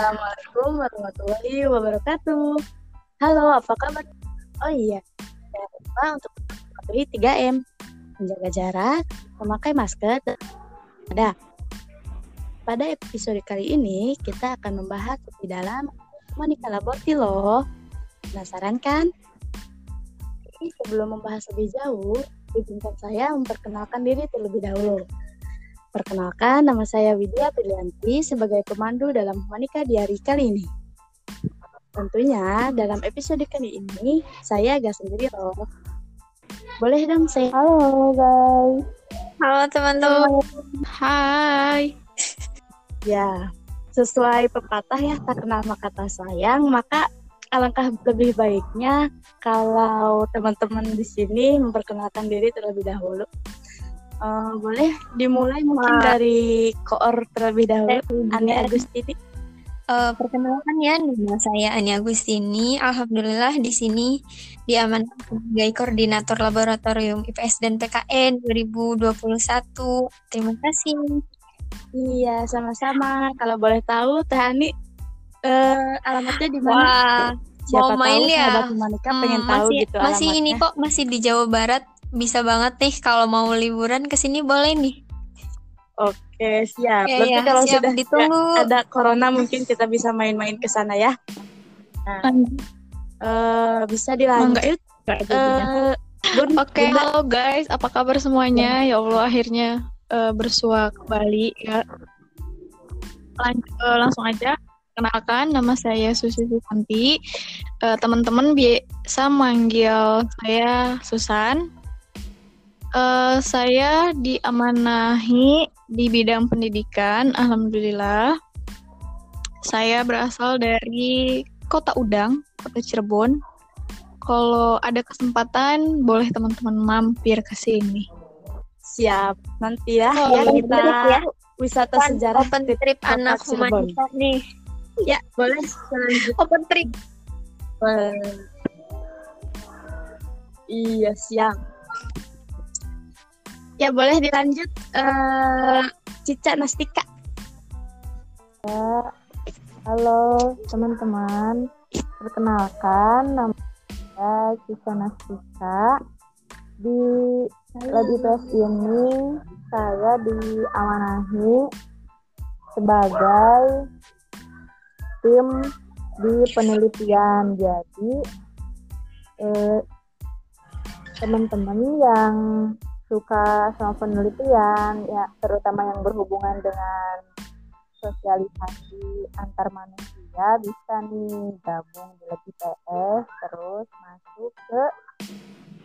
Assalamualaikum warahmatullahi wabarakatuh. Halo, apa kabar? Oh iya, jangan lupa untuk mematuhi 3M. Menjaga jarak, memakai masker, dan ada. Pada episode kali ini, kita akan membahas lebih dalam Monica Laborti loh. Penasaran kan? Jadi, sebelum membahas lebih jauh, izinkan saya memperkenalkan diri terlebih dahulu. Perkenalkan, nama saya Widya Pilianti sebagai pemandu dalam Monica di hari kali ini. Tentunya dalam episode kali ini saya agak sendiri loh. Boleh dong saya halo guys. Halo teman-teman. Hai. Ya, sesuai pepatah ya tak kenal maka tak sayang, maka alangkah lebih baiknya kalau teman-teman di sini memperkenalkan diri terlebih dahulu. Uh, boleh dimulai mungkin dari koor terlebih dahulu, Ani Agustini. Eh, perkenalkan ya, nama saya Ani Agustini. Alhamdulillah di sini diamankan sebagai koordinator laboratorium IPS dan PKN 2021. Terima kasih. Iya, sama-sama. Kalau boleh tahu, Teh Ani eh, alamatnya di mana? Wah, Siapa mau main tahu ya? sahabat Monica pengen Hmm, tahu masih gitu masih alamatnya. ini kok masih di Jawa Barat. Bisa banget nih kalau mau liburan ke sini boleh nih. Oke, siap. Ya, Berarti ya, kalau siap sudah ditunggu. ada corona mungkin kita bisa main-main ke sana ya. Eh, bisa dilanjut. Eh, Bun, Oke, Bunda. halo guys, apa kabar semuanya? Ya Allah, akhirnya eh, bersua kembali ya. Lan- eh, langsung aja, kenalkan nama saya Susi Susanti. Eh, Teman-teman biasa manggil saya Susan. Eh, saya diamanahi di bidang pendidikan, alhamdulillah. Saya berasal dari Kota Udang, Kota Cirebon. Kalau ada kesempatan, boleh teman-teman mampir ke sini. siap. Nanti ya, Oh, ya kita trip ya. wisata Open- sejarah open trip anak Cirebon. nih. Ya, boleh. Open trip. Eh, Iya, siap. Ya, boleh dilanjut. Eh, Cica Nastika. Halo teman-teman, perkenalkan nama saya Cica Nastika. Di Ladi Press ini saya diamanahi sebagai tim di penelitian. Jadi eh, teman-teman yang suka sama penelitian, ya terutama yang berhubungan dengan sosialisasi antar manusia bisa nih gabung di Lab IPS terus masuk ke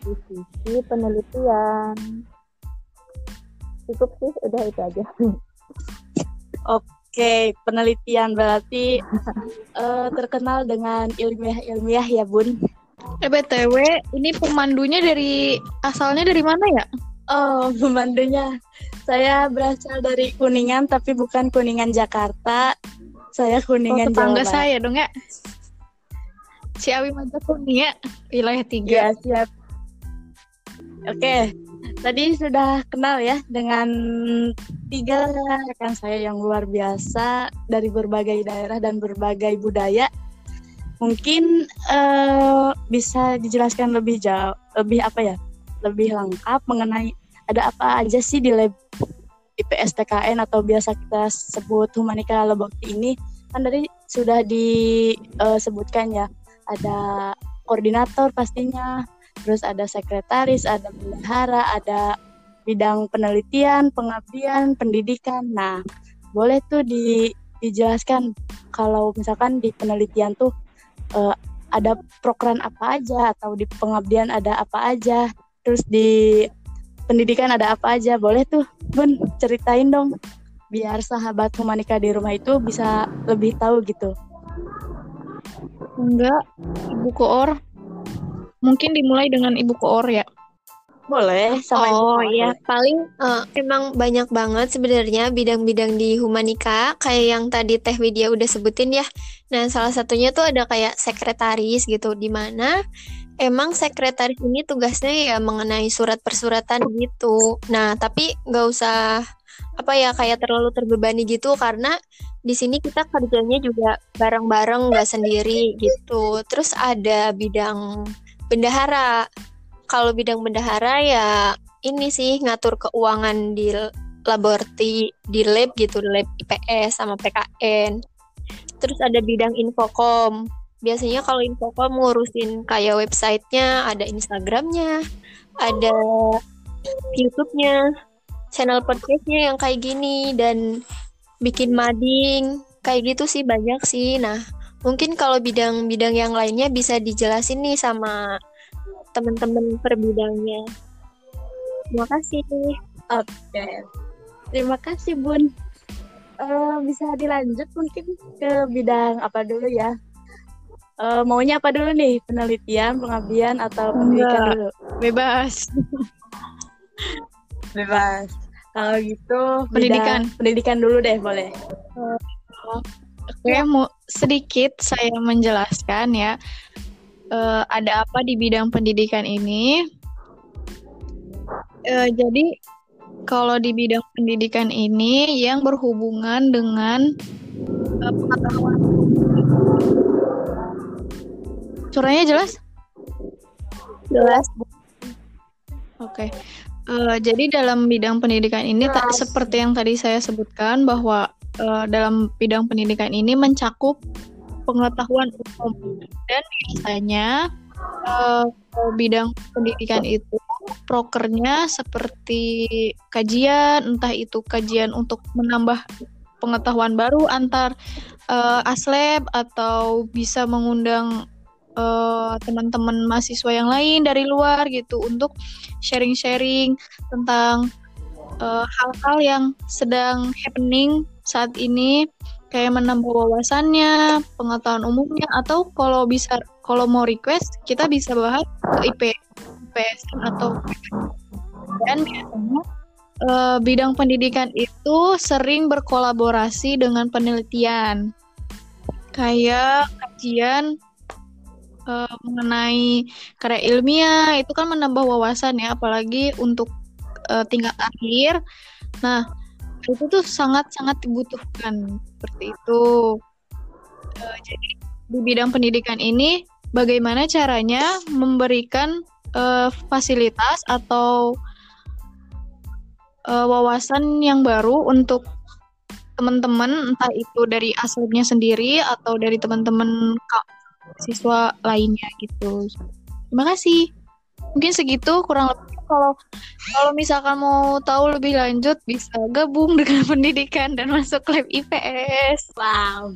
divisi penelitian cukup sih udah itu aja Oke, penelitian berarti eh, terkenal dengan ilmiah-ilmiah ya, Bun. Eh, BTW, ini pemandunya dari asalnya dari mana ya? Oh, pemandunya. Saya berasal dari Kuningan, tapi bukan Kuningan Jakarta. Saya Oh, Kuningan tetangga Jawa Barat. saya dong ya. Ciawi Majakuni ya, wilayah tiga. Ya, siap. Oke, tadi sudah kenal ya dengan tiga rekan saya yang luar biasa dari berbagai daerah dan berbagai budaya. Mungkin eh, bisa dijelaskan lebih jauh, lebih apa ya, lebih lengkap mengenai ada apa aja sih di lab IPS PKN atau biasa kita sebut Humanika Labokti ini? Kan tadi sudah disebutkan ya ada koordinator pastinya terus ada sekretaris ada bendahara ada bidang penelitian pengabdian pendidikan. Nah boleh tuh di, dijelaskan kalau misalkan di penelitian tuh eh, ada program apa aja atau di pengabdian ada apa aja terus di pendidikan ada apa aja boleh tuh bun ceritain dong biar sahabat humanika di rumah itu bisa lebih tahu gitu Enggak, Ibu Koor. Mungkin dimulai dengan Ibu Koor ya. boleh sama Oh Koor, iya, paling eh, emang banyak banget sebenarnya bidang-bidang di humanika kayak yang tadi Teh Widya udah sebutin ya. Nah, salah satunya tuh ada kayak sekretaris gitu di mana emang sekretaris ini tugasnya ya mengenai surat persuratan gitu. Nah, tapi nggak usah apa ya kayak terlalu terbebani gitu karena di sini kita kerjanya juga bareng-bareng nggak sendiri gitu. Terus ada bidang bendahara. Kalau bidang bendahara ya ini sih ngatur keuangan di laboratory di lab gitu, lab IPS sama PKN. Terus ada bidang infokom. Biasanya kalau infokom ngurusin kayak websitenya, ada Instagramnya, ada YouTube-nya, channel podcastnya yang kayak gini dan bikin mading kayak gitu sih banyak sih. Nah mungkin kalau bidang-bidang yang lainnya bisa dijelasin nih sama teman-teman per bidangnya. Terima kasih. Oke. Terima kasih Bun. Uh, bisa dilanjut mungkin ke bidang apa dulu ya? Uh, maunya apa dulu nih? Penelitian, pengabdian, atau pendidikan Enggak. dulu? Bebas. Bebas. Kalau gitu Pendidikan. bidang- pendidikan dulu deh boleh. Oke, mau sedikit saya menjelaskan ya. Eh, ada apa di bidang pendidikan ini? Eh, jadi kalau di bidang pendidikan ini yang berhubungan dengan eh, pengetahuan. Suaranya jelas? Jelas. Oke. Eh, jadi dalam bidang pendidikan ini ta- seperti yang tadi saya sebutkan bahwa eh, dalam bidang pendidikan ini mencakup pengetahuan umum dan biasanya kalau bidang pendidikan itu prokernya seperti kajian entah itu kajian untuk menambah pengetahuan baru antar eh, aslab atau bisa mengundang eh, teman-teman mahasiswa yang lain dari luar gitu untuk sharing-sharing tentang eh, hal-hal yang sedang happening saat ini kayak menambah wawasannya, pengetahuan umumnya atau kalau bisa kalau mau request kita bisa bahas ke IP IPSN atau dan biasanya eh, bidang pendidikan itu sering berkolaborasi dengan penelitian kayak kajian eh, mengenai karya ilmiah itu kan menambah wawasan ya apalagi untuk eh, tingkat akhir. Nah itu tuh sangat-sangat dibutuhkan seperti itu. Eh, jadi di bidang pendidikan ini bagaimana caranya memberikan eh, fasilitas atau eh, wawasan yang baru untuk teman-teman entah itu dari aslabnya sendiri atau dari teman-teman siswa lainnya gitu. Terima kasih. Mungkin segitu kurang lebih kalau kalau misalkan mau tahu lebih lanjut bisa gabung dengan pendidikan dan masuk lab IPS. Wow.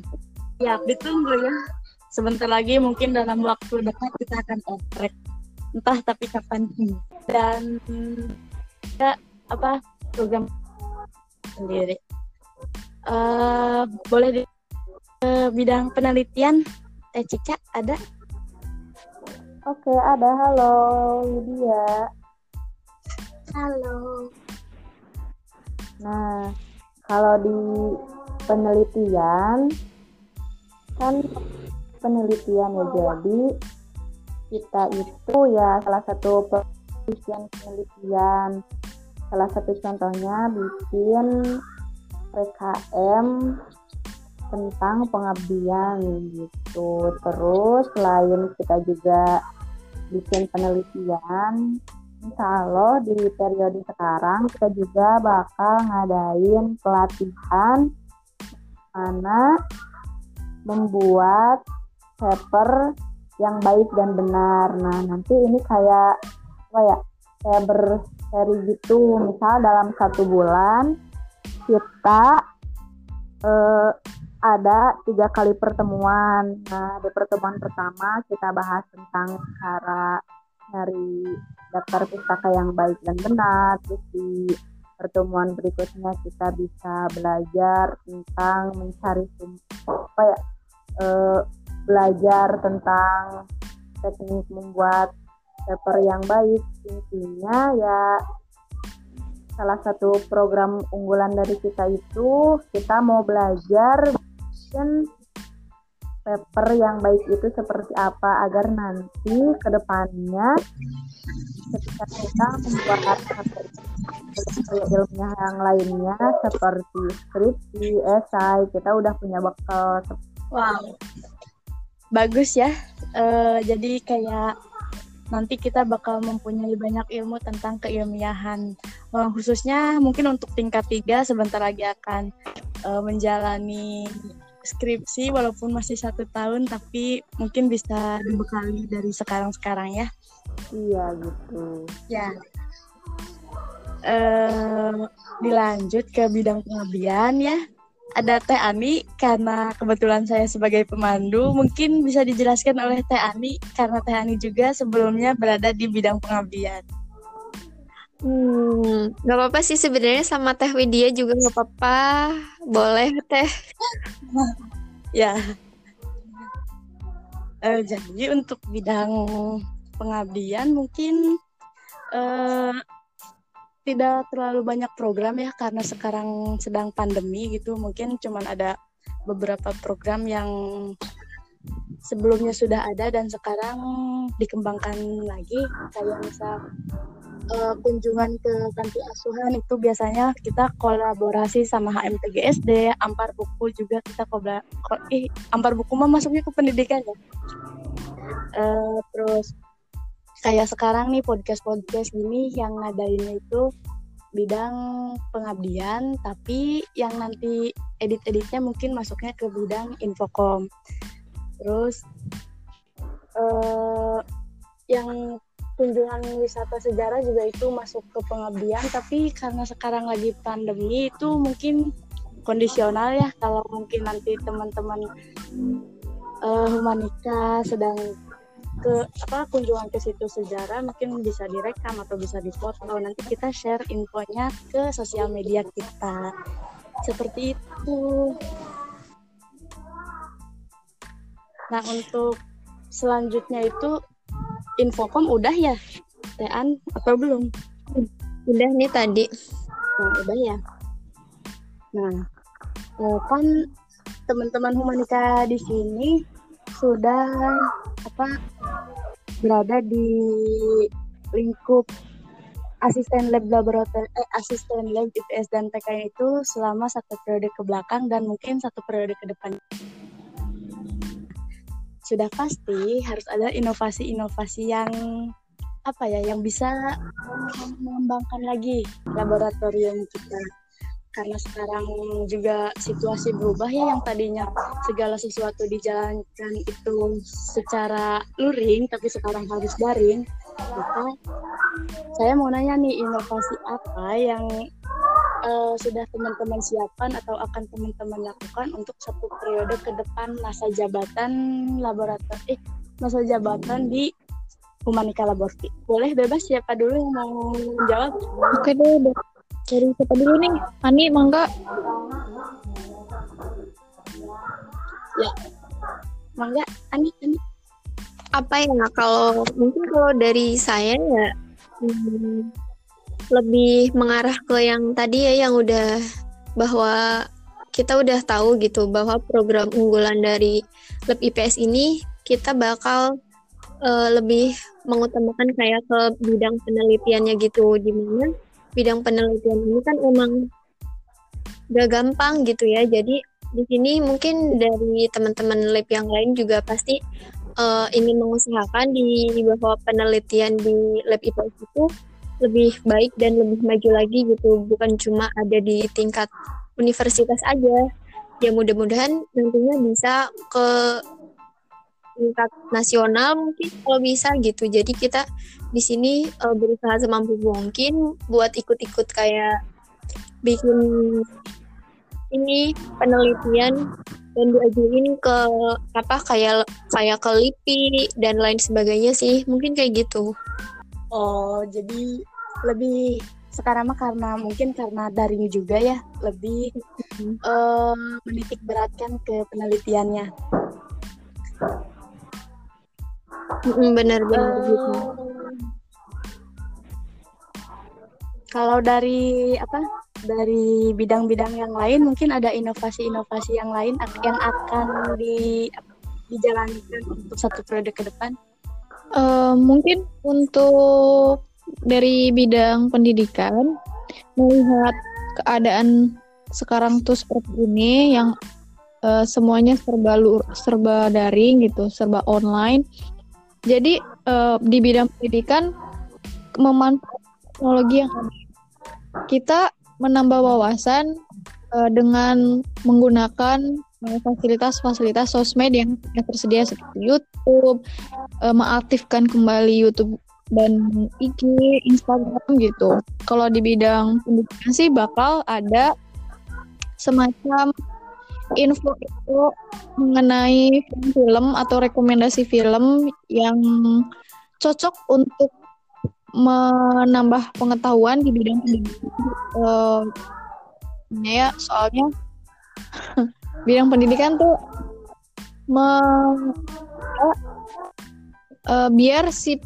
Ya, ditunggu ya. Sebentar lagi mungkin dalam waktu dekat kita akan oprek. Entah tapi kapan. Dan ya, apa program sendiri. eh boleh di eh, bidang penelitian Teh Cica ada? Oke, ada. Halo, Lydia. Halo. Nah, kalau di penelitian kan penelitian ya jadi kita itu ya salah satu penelitian penelitian salah satu contohnya bikin PKM tentang pengabdian gitu terus selain kita juga bikin penelitian Allah di periode sekarang kita juga bakal ngadain pelatihan mana membuat paper yang baik dan benar. Nah nanti ini kayak apa ya? Kayak berseri gitu. Misal dalam satu bulan kita eh, ada tiga kali pertemuan. Nah di pertemuan pertama kita bahas tentang cara nyari daftar pustaka yang baik dan benar. Terus di pertemuan berikutnya kita bisa belajar tentang mencari apa ya eh, belajar tentang teknik membuat paper yang baik. Intinya ya salah satu program unggulan dari kita itu kita mau belajar bikin paper yang baik itu seperti apa agar nanti ke depannya ketika kita membuat ilmiah yang lainnya seperti skripsi, esai, kita udah punya bekal. Wow, bagus ya. Uh, jadi kayak nanti kita bakal mempunyai banyak ilmu tentang keilmiahan. Uh, khususnya mungkin untuk tingkat tiga sebentar lagi akan uh, menjalani skripsi walaupun masih satu tahun tapi mungkin bisa dibekali dari sekarang-sekarang ya. Iya gitu. Ya. Uh, dilanjut ke bidang pengabdian ya. Ada Teh Ani karena kebetulan saya sebagai pemandu mungkin bisa dijelaskan oleh Teh Ani karena Teh Ani juga sebelumnya berada di bidang pengabdian. Hmm, gak apa-apa sih sebenarnya sama Teh Widya juga gak apa-apa. Boleh Teh. ya. Uh, jadi untuk bidang pengabdian mungkin uh, tidak terlalu banyak program ya karena sekarang sedang pandemi gitu. Mungkin cuman ada beberapa program yang sebelumnya sudah ada dan sekarang dikembangkan lagi kayak misal uh, kunjungan ke panti asuhan itu biasanya kita kolaborasi sama HMTGSD, Ampar Buku juga kita kobra, ko, ih Ampar Buku mah masuknya ke pendidikan ya. Uh, terus kayak sekarang nih podcast-podcast gini yang ngadainnya itu bidang pengabdian tapi yang nanti edit-editnya mungkin masuknya ke bidang infokom terus uh, yang kunjungan wisata sejarah juga itu masuk ke pengabdian tapi karena sekarang lagi pandemi itu mungkin kondisional ya. Kalau mungkin nanti teman-teman uh, humanika sedang ke apa kunjungan ke situs sejarah mungkin bisa direkam atau bisa difoto. Nanti kita share infonya ke sosial media kita. Seperti itu nah untuk selanjutnya itu Infokom udah ya, Tean atau belum? Udah nih tadi. Nah, udah ya. Nah, eh, kan teman-teman humanika di sini sudah apa berada di lingkup asisten lab laboratorium eh, asisten lab IPS dan TK itu selama satu periode ke belakang dan mungkin satu periode ke depan sudah pasti harus ada inovasi-inovasi yang apa ya yang bisa mengembangkan lagi laboratorium kita. Karena sekarang juga situasi berubah ya yang tadinya segala sesuatu dijalankan itu secara luring tapi sekarang harus daring. Maka saya mau nanya nih inovasi apa yang uh, sudah teman-teman siapkan atau akan teman-teman lakukan untuk satu periode ke depan masa jabatan laboratorium eh masa jabatan di Humanika Laborti. Boleh bebas siapa dulu yang mau menjawab? Oke deh, dari siapa dulu nih? Ani, mangga. Ya, mangga, Ani, Ani. Apa ya, kalau mungkin kalau dari saya ya, hmm, lebih mengarah ke yang tadi ya yang udah bahwa kita udah tahu gitu bahwa program unggulan dari Lab IPS ini kita bakal uh, lebih mengutamakan kayak ke bidang penelitiannya gitu. Di mana bidang penelitian ini kan emang gak gampang gitu ya. Jadi di sini mungkin dari teman-teman lab yang lain juga pasti uh, ingin mengusahakan di bahwa penelitian di lab IPS itu lebih baik dan lebih maju lagi gitu. Bukan cuma ada di tingkat universitas aja. Ya mudah-mudahan nantinya bisa ke tingkat nasional mungkin kalau bisa gitu. Jadi kita di sini uh, berusaha semampu mungkin buat ikut-ikut kayak bikin ini penelitian dan diajuin ke apa kayak kayak ke LIPI dan lain sebagainya sih. Mungkin kayak gitu. Oh jadi lebih sekarang mah karena mungkin karena daring juga ya lebih mm-hmm. uh, menitik beratkan ke penelitiannya. Benar-benar uh, gitu kalau dari apa dari bidang-bidang yang lain mungkin ada inovasi-inovasi yang lain yang akan di dijalankan untuk satu periode ke depan? Uh, mungkin untuk dari bidang pendidikan melihat keadaan sekarang tuh seperti ini yang uh, semuanya serba lur, serba daring gitu, serba online. Jadi uh, di bidang pendidikan memanfaatkan teknologi yang ada. Kita menambah wawasan uh, dengan menggunakan fasilitas-fasilitas sosmed yang tersedia seperti YouTube, mengaktifkan kembali YouTube dan IG, Instagram gitu. Kalau di bidang pendidikan sih bakal ada semacam info-info mengenai film atau rekomendasi film yang cocok untuk menambah pengetahuan di bidang pendidikan. Uh, ya, soalnya bidang pendidikan tuh me, uh, biar si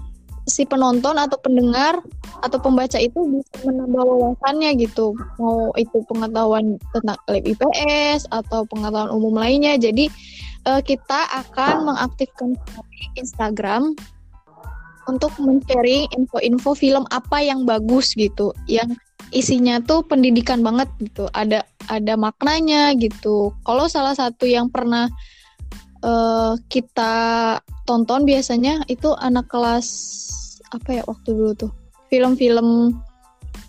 si penonton atau pendengar atau pembaca itu bisa menambah wawasannya gitu. Mau itu pengetahuan tentang lab IPS atau pengetahuan umum lainnya. Jadi uh, kita akan mengaktifkan Instagram untuk men-sharing info-info film apa yang bagus gitu yang isinya tuh pendidikan banget gitu. Ada ada maknanya gitu. Kalau salah satu yang pernah uh, kita tonton biasanya itu anak kelas apa ya waktu dulu tuh film-film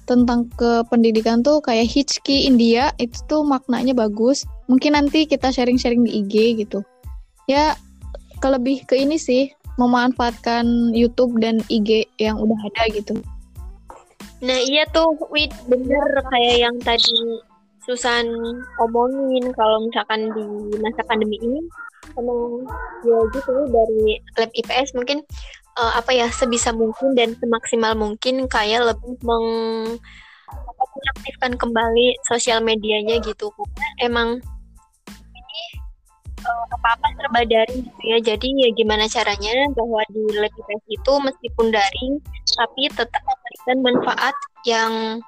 tentang kependidikan tuh kayak Hitchki India itu tuh maknanya bagus. Mungkin nanti kita sharing-sharing di IG gitu. Ya kelebih ke ini sih memanfaatkan YouTube dan IG yang udah ada gitu. Nah iya tuh, Wid bener kayak yang tadi Susan omongin kalau misalkan di masa pandemi ini emang ya gitu dari lab IPS mungkin uh, apa ya sebisa mungkin dan semaksimal mungkin kayak lebih meng mengaktifkan kembali sosial medianya gitu. Karena emang ini uh, apa-apa serba daring gitu ya. Jadi ya gimana caranya bahwa di lab IPS itu meskipun daring tapi tetap memberikan manfaat yang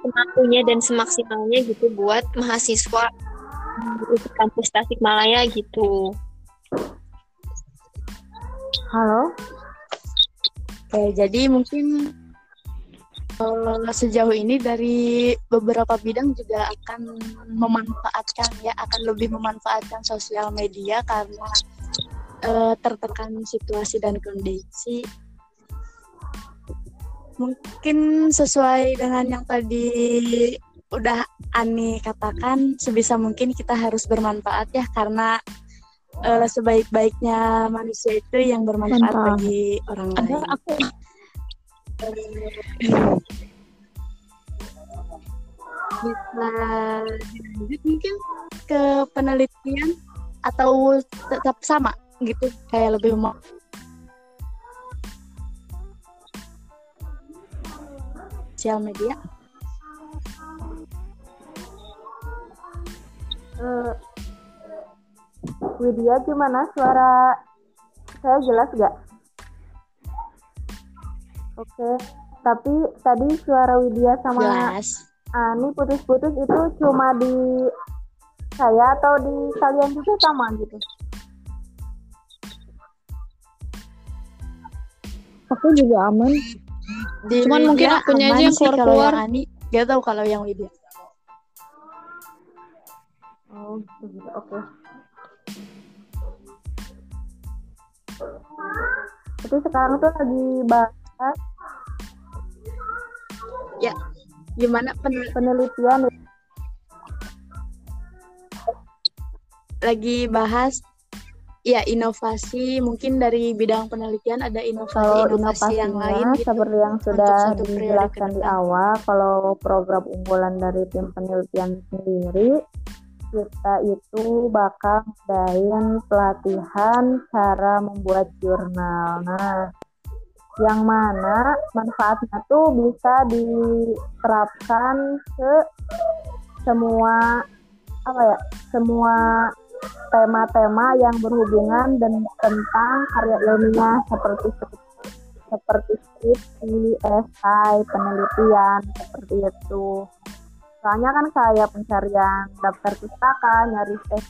semampunya dan semaksimalnya gitu buat mahasiswa di kampus Tasikmalaya gitu. Halo. Oke, jadi mungkin uh, sejauh ini dari beberapa bidang juga akan memanfaatkan ya, akan lebih memanfaatkan sosial media karena uh, tertekan situasi dan kondisi. Mungkin sesuai dengan yang tadi udah Ani katakan, sebisa mungkin kita harus bermanfaat ya karena uh, sebaik-baiknya manusia itu yang bermanfaat Mantap. bagi orang Ada lain. Aku bisa lanjut mungkin ke penelitian atau tetap sama gitu kayak lebih mau sosial media uh, Widya gimana suara saya jelas gak? Oke, tapi tadi suara Widya sama jelas. Ani putus-putus itu cuma di saya atau di kalian juga sama gitu? Aku juga aman. Di Cuman mungkin akunya aja yang keluar-keluar. Ani, gak tahu kalau yang Widya. Oh, gitu. Oke. Okay. Tapi sekarang tuh lagi bahas ya gimana penel penelitian lagi bahas ya inovasi mungkin dari bidang penelitian ada inovasi-inovasi yang lain gitu, seperti yang sudah dijelaskan di awal kalau program unggulan dari tim penelitian sendiri kita itu bakal ngadain pelatihan cara membuat jurnal. Nah, yang mana manfaatnya tuh bisa diterapkan ke semua apa ya semua tema-tema yang berhubungan dan tentang karya ilmiah seperti seperti skripsi, esai, penelitian seperti itu soalnya kan kayak pencarian daftar pustaka nyari eh,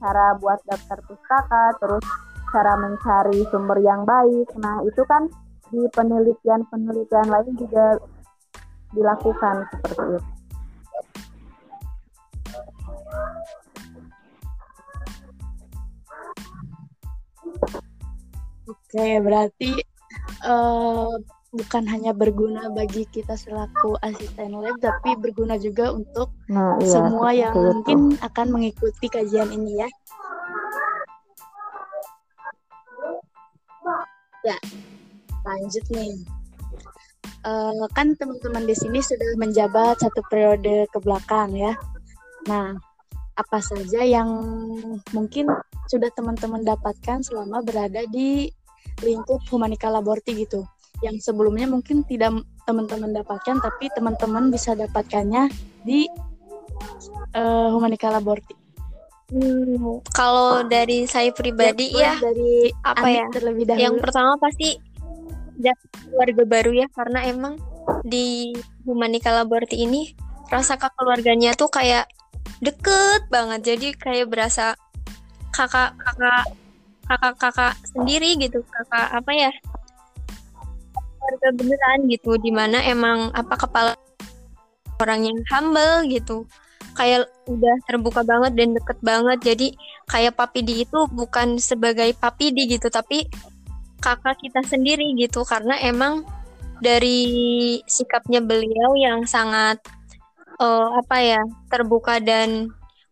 cara buat daftar pustaka terus cara mencari sumber yang baik nah itu kan di penelitian-penelitian lain juga dilakukan seperti itu. Oke, berarti uh, bukan hanya berguna bagi kita selaku asisten lab, tapi berguna juga untuk nah, iya, semua yang itu. mungkin akan mengikuti kajian ini ya. Ya, lanjut nih. Uh, kan teman-teman di sini sudah menjabat satu periode ke belakang ya. Nah, apa saja yang mungkin sudah teman-teman dapatkan selama berada di lingkup Humanika Laborti gitu yang sebelumnya mungkin tidak teman-teman dapatkan tapi teman-teman bisa dapatkannya di uh, Humanika Laborti. Hmm, kalau dari saya pribadi ya, ya dari apa ya? Terlebih dahulu. Yang pertama pasti keluarga baru ya karena emang di Humanika Laborti ini rasa kekeluarganya tuh kayak deket banget jadi kayak berasa kakak kakak kakak kakak sendiri gitu kakak apa ya keluarga beneran gitu di mana emang apa kepala orang yang humble gitu. Kayak udah terbuka banget dan deket banget. Jadi kayak papi di itu bukan sebagai papi di gitu tapi kakak kita sendiri gitu. Karena emang dari sikapnya beliau yang sangat uh, apa ya terbuka dan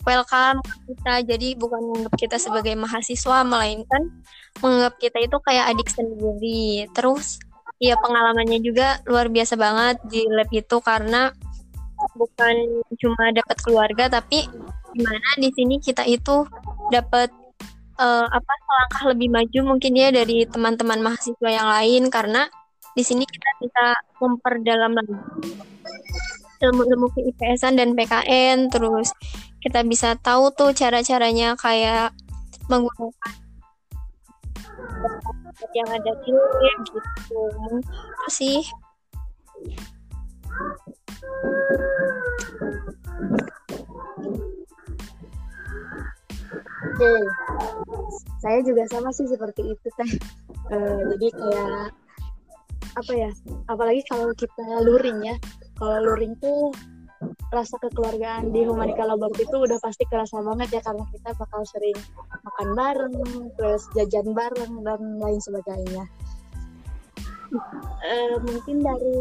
welcome kita. Jadi bukan menganggap kita sebagai mahasiswa melainkan menganggap kita itu kayak adik sendiri. Terus ya pengalamannya juga luar biasa banget di lab itu karena bukan cuma dapat keluarga tapi gimana di sini kita itu dapat uh, apa selangkah lebih maju mungkin ya dari teman-teman mahasiswa yang lain karena di sini kita bisa memperdalam lagi ilmu-ilmu IPS-an dan PKN terus kita bisa tahu tuh cara-caranya kayak menggunakan yang ada di web gitu itu sih Oke, saya juga sama sih seperti itu teh. Uh, jadi kayak apa ya? Apalagi kalau kita luring ya. Kalau luring tuh rasa kekeluargaan di Humanika Labor itu udah pasti kerasa banget ya karena kita bakal sering makan bareng, terus jajan bareng dan lain sebagainya. Uh, mungkin dari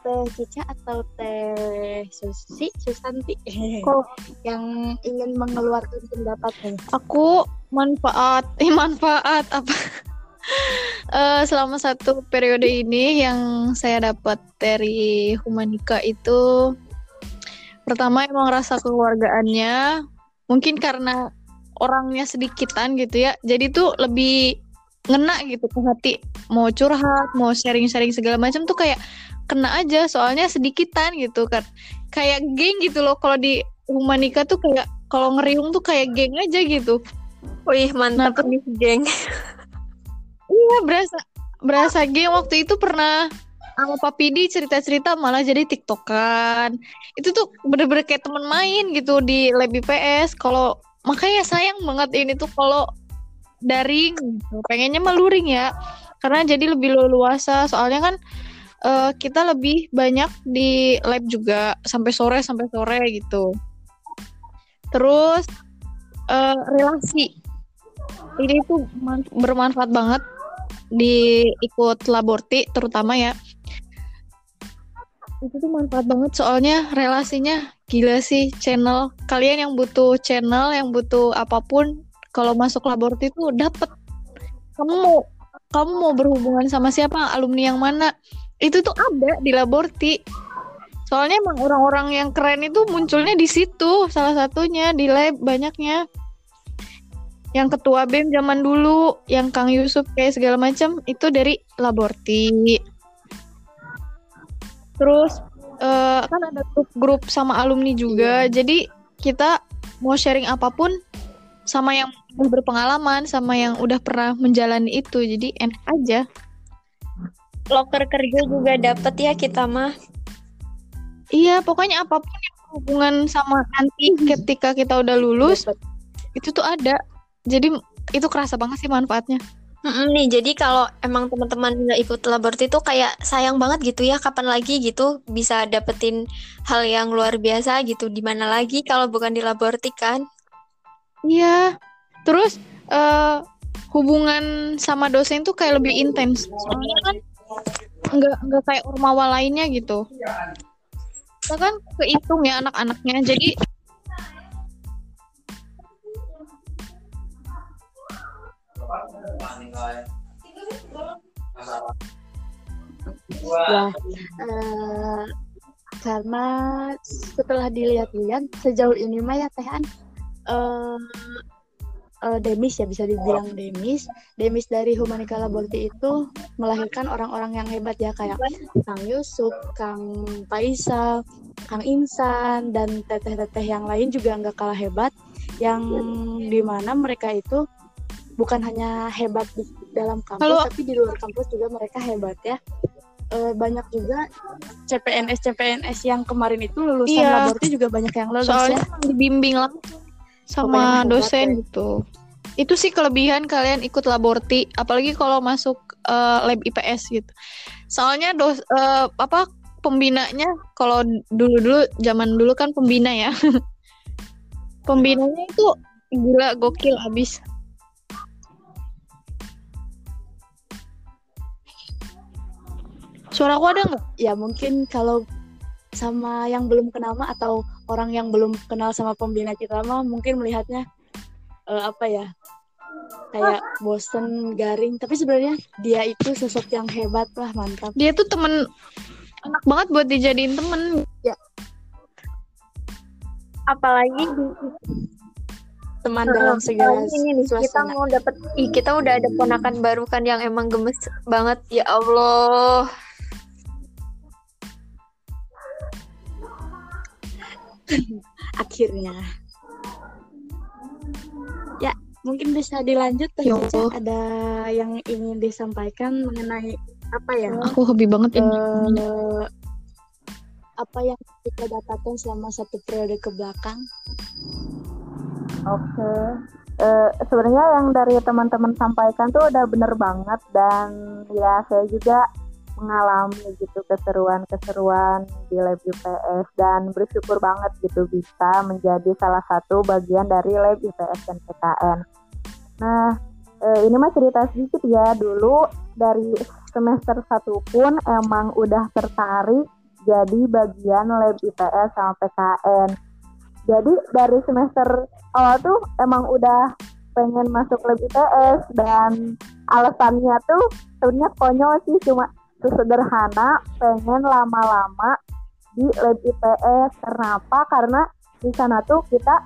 Teh Cica atau Teh Susi, Susanti oh. yang ingin mengeluarkan pendapat nih. Aku manfaat, eh, manfaat apa? Uh, selama satu periode ini yang saya dapat dari Humanika itu pertama emang rasa keluargaannya mungkin karena orangnya sedikitan gitu ya jadi tuh lebih ngena gitu ke hati. Mau curhat mau sharing-sharing segala macam tuh kayak kena aja soalnya sedikitan gitu kan. Kayak geng gitu loh kalau di Humanika tuh kayak kalau ngeriung tuh kayak geng aja gitu. Wih mantap nah, nih geng Iya berasa berasa game waktu itu pernah sama Pak Pidi cerita-cerita malah jadi tiktokan. Itu tuh bener-bener kayak temen main gitu di lab IPS. Kalau makanya sayang banget ini tuh kalau daring gitu. pengennya meluring ya karena jadi lebih leluasa soalnya kan uh, kita lebih banyak di lab juga sampai sore sampai sore gitu terus uh, relasi ini tuh bermanfaat banget di ikut laborti terutama ya. Itu tuh manfaat banget soalnya relasinya gila sih channel. Kalian yang butuh channel yang butuh apa pun kalau masuk laborti tuh dapet. Kamu mau kamu mau berhubungan sama siapa alumni yang mana? Itu tuh ada di laborti. Soalnya emang orang-orang yang keren itu munculnya di situ salah satunya di lab banyaknya yang ketua BEM zaman dulu, yang Kang Yusuf kayak segala macam itu dari Laborti. Terus uh, kan ada grup-grup sama alumni juga, iya. jadi kita mau sharing apa pun sama yang udah berpengalaman, sama yang udah pernah menjalani itu, jadi enak aja. Loker kerja juga dapet ya kita mah. Iya, pokoknya apa pun yang hubungan sama nanti ketika kita udah lulus, itu tuh ada jadi itu kerasa banget sih manfaatnya Mm-mm, nih, jadi kalau emang teman-teman nggak ikut laborti itu kayak sayang banget gitu ya, kapan lagi gitu bisa dapetin hal yang luar biasa gitu, di mana lagi kalau bukan di laborti kan? Iya. Terus eh hubungan sama dosen tuh kayak lebih intens. Soalnya kan nggak nggak kayak ormawa lainnya gitu. Kita kan kehitung ya anak-anaknya. Jadi Ya, eh, karena setelah dilihat-lihat sejauh ini mah ya Tehan eh eh, Demis ya bisa dibilang Demis. Demis dari Humanika Laborti itu melahirkan orang-orang yang hebat ya kayak Kang Yusuf, Kang Faisal, Kang Insan dan teteh-teteh yang lain juga nggak kalah hebat. Yang di mana mereka itu bukan hanya hebat di dalam kampus Halo. tapi di luar kampus juga mereka hebat ya. Eh, banyak juga CPNS CPNS yang kemarin itu lulusan Iya. juga banyak yang lulus soalnya ya. dibimbing langsung sama dosen deh. gitu. Itu sih kelebihan kalian ikut laborti, apalagi kalau masuk eh, lab IPS gitu. Soalnya dos eh, apa pembinanya kalau dulu-dulu zaman dulu kan pembina ya. Pembinanya itu gila gokil abis. Suara aku ada nggak? ya mungkin kalau sama yang belum kenal mah atau orang yang belum kenal sama pembina kita mah mungkin melihatnya eh, apa ya kayak bosen garing tapi sebenarnya dia itu sosok yang hebat lah mantap Dia tuh temen enak banget buat dijadiin temen. Apalagi di teman dalam segala ini nih, kita suasana mau dapet, ih, kita udah ada ponakan baru kan yang emang gemes banget ya Allah. akhirnya ya mungkin bisa dilanjut Ya. Allah. ada yang ingin disampaikan mengenai apa ya Aku hobi banget ini. eh, apa yang kita dapatkan selama satu periode ke belakang Oke. Eh, sebenarnya yang dari teman-teman sampaikan tuh udah bener banget dan ya saya juga mengalami gitu keseruan-keseruan di lab UPS dan bersyukur banget gitu bisa menjadi salah satu bagian dari lab UPS dan PKN. Nah, eh, ini mah cerita sedikit ya dulu dari semester 1 pun emang udah tertarik jadi bagian lab IPS sama PKN. Jadi dari semester awal tuh emang udah pengen masuk lab IPS dan alasannya tuh sebenarnya konyol sih cuma sesederhana pengen lama-lama di lab IPS. Kenapa? Karena di sana tuh kita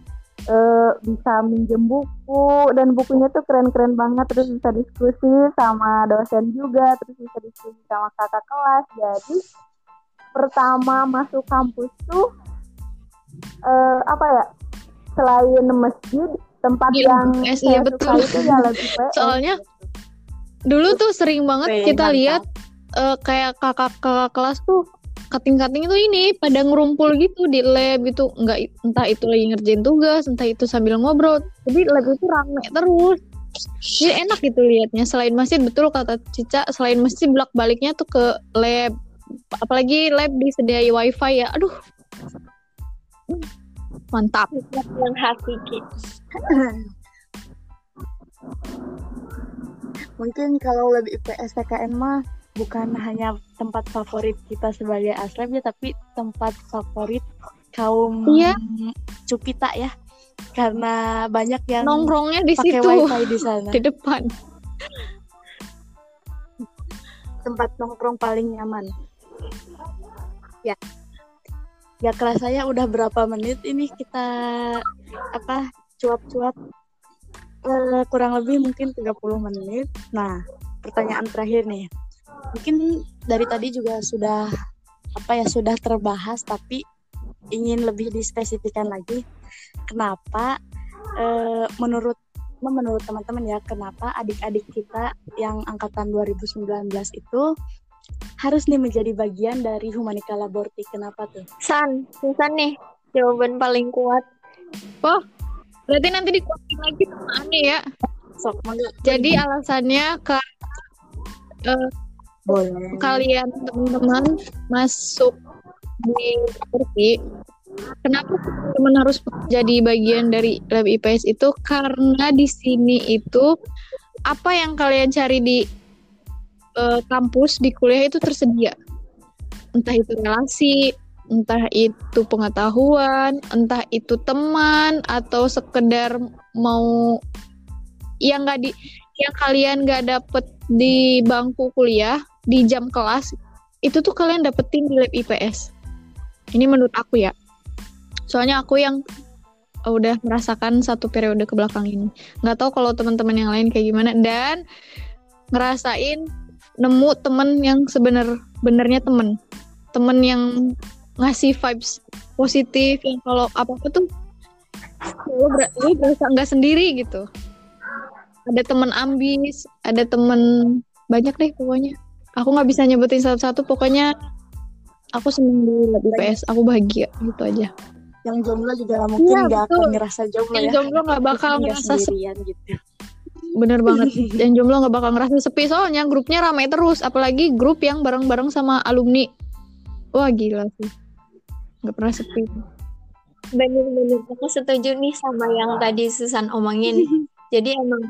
eh, bisa minjem buku dan bukunya tuh keren-keren banget terus bisa diskusi sama dosen juga terus bisa diskusi sama kakak kelas jadi pertama masuk kampus tuh eh, apa ya selain masjid tempat Iya, yang saya iya, suka betul. itu ya lab IPS Soalnya Dulu tuh sering banget Oke, kita lihat eh, kayak kakak-kakak kelas tuh kating-kating itu ini pada ngumpul gitu di lab gitu. Nggak entah itu lagi ngerjain tugas entah itu sambil ngobrol. Jadi lab itu rame terus. Jadi enak gitu liatnya. Selain masjid betul kata Cica selain masjid belak baliknya tuh ke lab. Apalagi lab disediai wifi ya. Aduh. Mantap. Yang mungkin kalau lebih IPS PKN mah bukan hanya tempat favorit kita sebagai aslab ya tapi tempat favorit kaum Iya. cupita ya. Karena banyak yang nongkrongnya di pakai situ. wifi di sana. Di depan. Tempat nongkrong paling nyaman. Ya. Gak kerasa ya udah berapa menit ini kita apa cuap-cuap? Eh, kurang lebih mungkin 30 menit. Nah pertanyaan terakhir nih mungkin dari tadi juga sudah apa ya sudah terbahas tapi ingin lebih dispesifikan lagi kenapa eh, menurut menurut teman-teman ya kenapa adik-adik kita yang angkatan 2019 itu harus nih menjadi bagian dari Humanika Laborti kenapa tuh San, San nih jawaban paling kuat. berarti nanti dikuatin lagi sama Ane ya sok. Jadi alasannya ke eh, boleh. kalian teman-teman masuk di Turki kenapa teman harus jadi bagian dari lab IPS itu karena di sini itu apa yang kalian cari di eh, kampus di kuliah itu tersedia entah itu relasi entah itu pengetahuan entah itu teman atau sekedar mau yang nggak di yang kalian nggak dapet di bangku kuliah di jam kelas itu tuh kalian dapetin di lab IPS. Ini menurut aku ya. Soalnya aku yang udah merasakan satu periode ke belakang ini. Nggak tahu kalau teman-teman yang lain kayak gimana dan ngerasain nemu temen yang sebener benernya temen. Temen yang ngasih vibes positif yang kalau apa-apa tuh lo, lo berasa nggak sendiri gitu. Ada temen ambis, ada temen banyak deh pokoknya aku nggak bisa nyebutin satu-satu pokoknya aku seneng di lab IPS aku bahagia gitu aja Yang jomblo juga mungkin Iya, nggak akan betul. ngerasa jomblo yang ya. jomblo nggak bakal ngerasa sepi sendirian gitu. bener banget yang jomblo nggak bakal ngerasa sepi soalnya grupnya ramai terus apalagi grup yang bareng-bareng sama alumni wah gila sih nggak pernah sepi Bener-bener aku setuju nih sama yang tadi Susan omongin. Jadi emang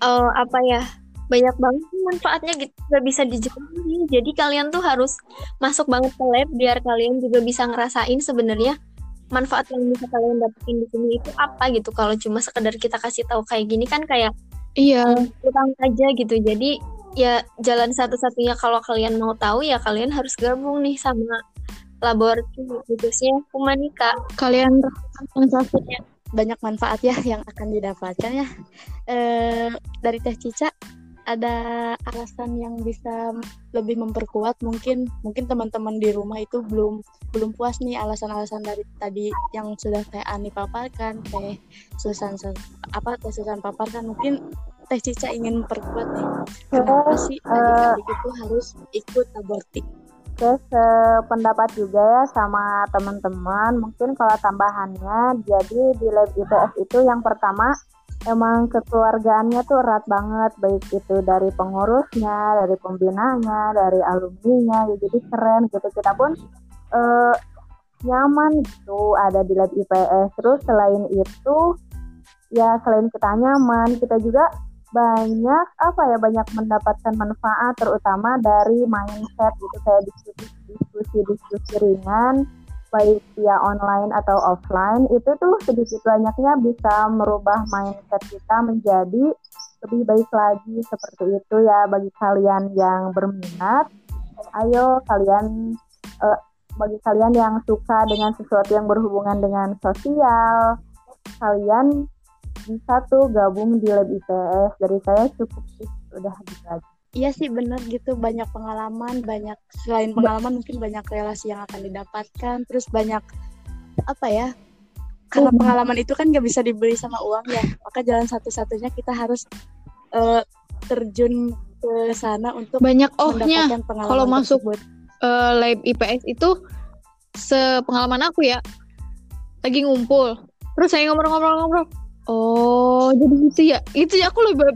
eh, apa ya banyak banget manfaatnya gitu nggak bisa dijelasin. Jadi kalian tuh harus masuk banget ke lab biar kalian juga bisa ngerasain sebenarnya manfaat yang bisa kalian dapetin di sini itu apa gitu. Kalau cuma sekedar kita kasih tahu kayak gini kan kayak iya utang aja gitu. Jadi ya jalan satu-satunya kalau kalian mau tahu ya kalian harus gabung nih sama laboratorium khususnya Humanika. kalian rasakan sensasinya Banyak manfaat ya yang akan didapatkan ya. Eh, dari Teh Cica ada alasan yang bisa lebih memperkuat mungkin mungkin teman-teman di rumah itu belum belum puas nih alasan-alasan dari tadi yang sudah Teh Ani paparkan, Teh Susan apa Teh Susan paparkan mungkin Teh Cica ingin memperkuat nih. Kenapa sih adik-adik itu harus ikut abortik? Oke, sependapat juga ya sama teman-teman. Mungkin kalau tambahannya, jadi di lab IPS itu yang pertama emang kekeluargaannya tuh erat banget, baik itu dari pengurusnya, dari pembinanya, dari alumninya. Ya, jadi keren gitu. Kita pun eh, nyaman gitu ada di lab IPS. Terus selain itu, ya selain kita nyaman, kita juga banyak apa ya banyak mendapatkan manfaat terutama dari mindset gitu kayak diskusi diskusi diskusi ringan baik via online atau offline itu tuh sedikit banyaknya bisa merubah mindset kita menjadi lebih baik lagi seperti itu ya bagi kalian yang berminat. Ayo kalian eh, bagi kalian yang suka dengan sesuatu yang berhubungan dengan sosial kalian bisa tuh gabung di lab IPS dari saya cukup sih udah gitu aja. Iya sih benar gitu. Banyak pengalaman banyak selain pengalaman mungkin banyak relasi yang akan didapatkan. Terus banyak apa ya karena pengalaman itu kan gak bisa dibeli sama uang ya. Maka jalan satu-satunya kita harus eh, terjun ke sana untuk banyak ohnya kalau masuk tersebut. eh, lab IPS itu sepengalaman aku ya. Lagi ngumpul. Terus saya ngobrol-ngobrol-ngobrol oh jadi gitu ya? Itu ya aku lebih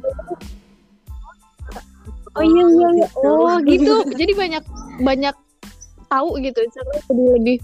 oh iya iya iya. gitu. oh gitu. Jadi banyak banyak tahu gitu. Jadi lebih lebih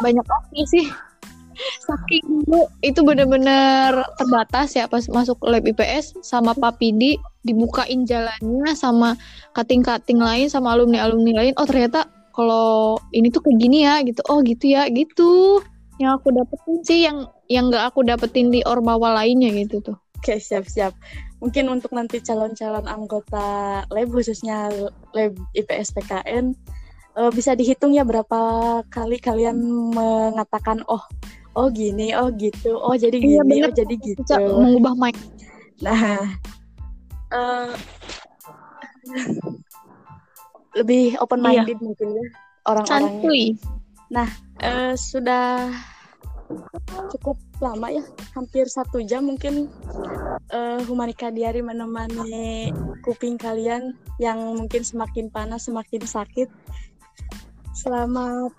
banyak opsi sih. Saking dulu itu bener-bener terbatas ya pas masuk lab IPS sama Pak Pidi dibukain jalannya sama kating-kating lain sama alumni-alumni lain. Oh ternyata kalau ini tuh kayak gini ya gitu. Oh gitu ya gitu yang aku dapetin sih yang yang nggak aku dapetin di ormawa lainnya gitu tuh. Oke siap-siap mungkin untuk nanti calon-calon anggota lab khususnya lab IPS PKN eh, bisa dihitung ya berapa kali kalian mengatakan oh oh gini oh gitu oh jadi Iya, gini bener. oh jadi gitu. Bisa mengubah mic Nah, eh, lebih open minded mungkin ya orang-orangnya. santuy Eh, sudah cukup lama ya, hampir satu jam mungkin eh, Humanika Diari menemani kuping kalian yang mungkin semakin panas, semakin sakit. Selamat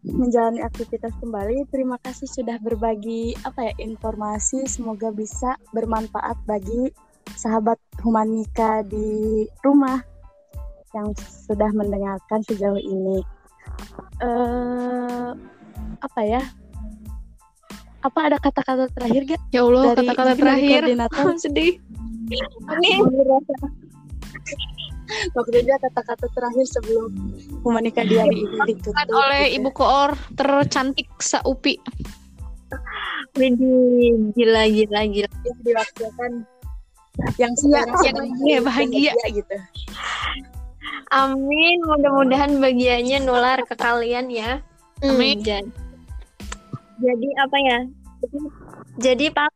menjalani aktivitas kembali. Terima kasih sudah berbagi apa ya informasi. Semoga bisa bermanfaat bagi sahabat Humanika di rumah yang sudah mendengarkan sejauh ini. Eh apa ya? Apa ada kata-kata terakhir gak? Ya Allah, Dari- kata-kata dari terakhir. koordinator. Sedih. Ini Waktunya kata-kata terakhir sebelum Humanika di hari ini ditutup. oleh gitu. Ibu Koor tercantik saupi. Widih, gila gila gila. yang diwakilkan yang sekarang yang sedang bahagia, bahagia. gitu. Amin, mudah-mudahan bagiannya nular ke kalian ya. Amin. Jadi, jadi apa ya? Jadi Pak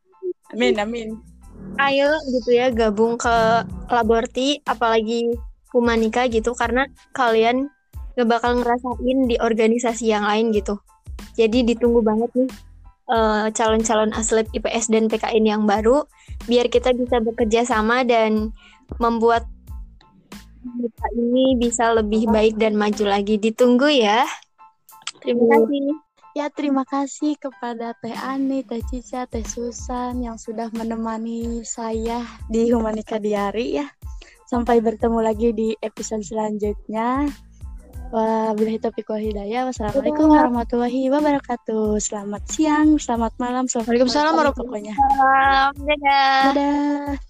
Amin amin. ayo gitu ya gabung ke Laborti apalagi Humanika gitu karena kalian gak bakal ngerasain di organisasi yang lain gitu. Jadi ditunggu banget nih eh, calon-calon atlet IPS dan PKN yang baru biar kita bisa bekerja sama dan membuat kita ini bisa lebih baik dan maju lagi. Ditunggu ya. Terima kasih. Ya terima kasih kepada Teh Ani, Teh Cica, Teh Susan yang sudah menemani saya di Humanika Diari ya. Sampai bertemu lagi di episode selanjutnya. Wabillahi taufiq wal hidayah. Wassalamualaikum warahmatullahi wabarakatuh. Selamat siang, selamat malam, selamat Waalaikumsalam warahmatullahi. Salam. Dadah. Dadah.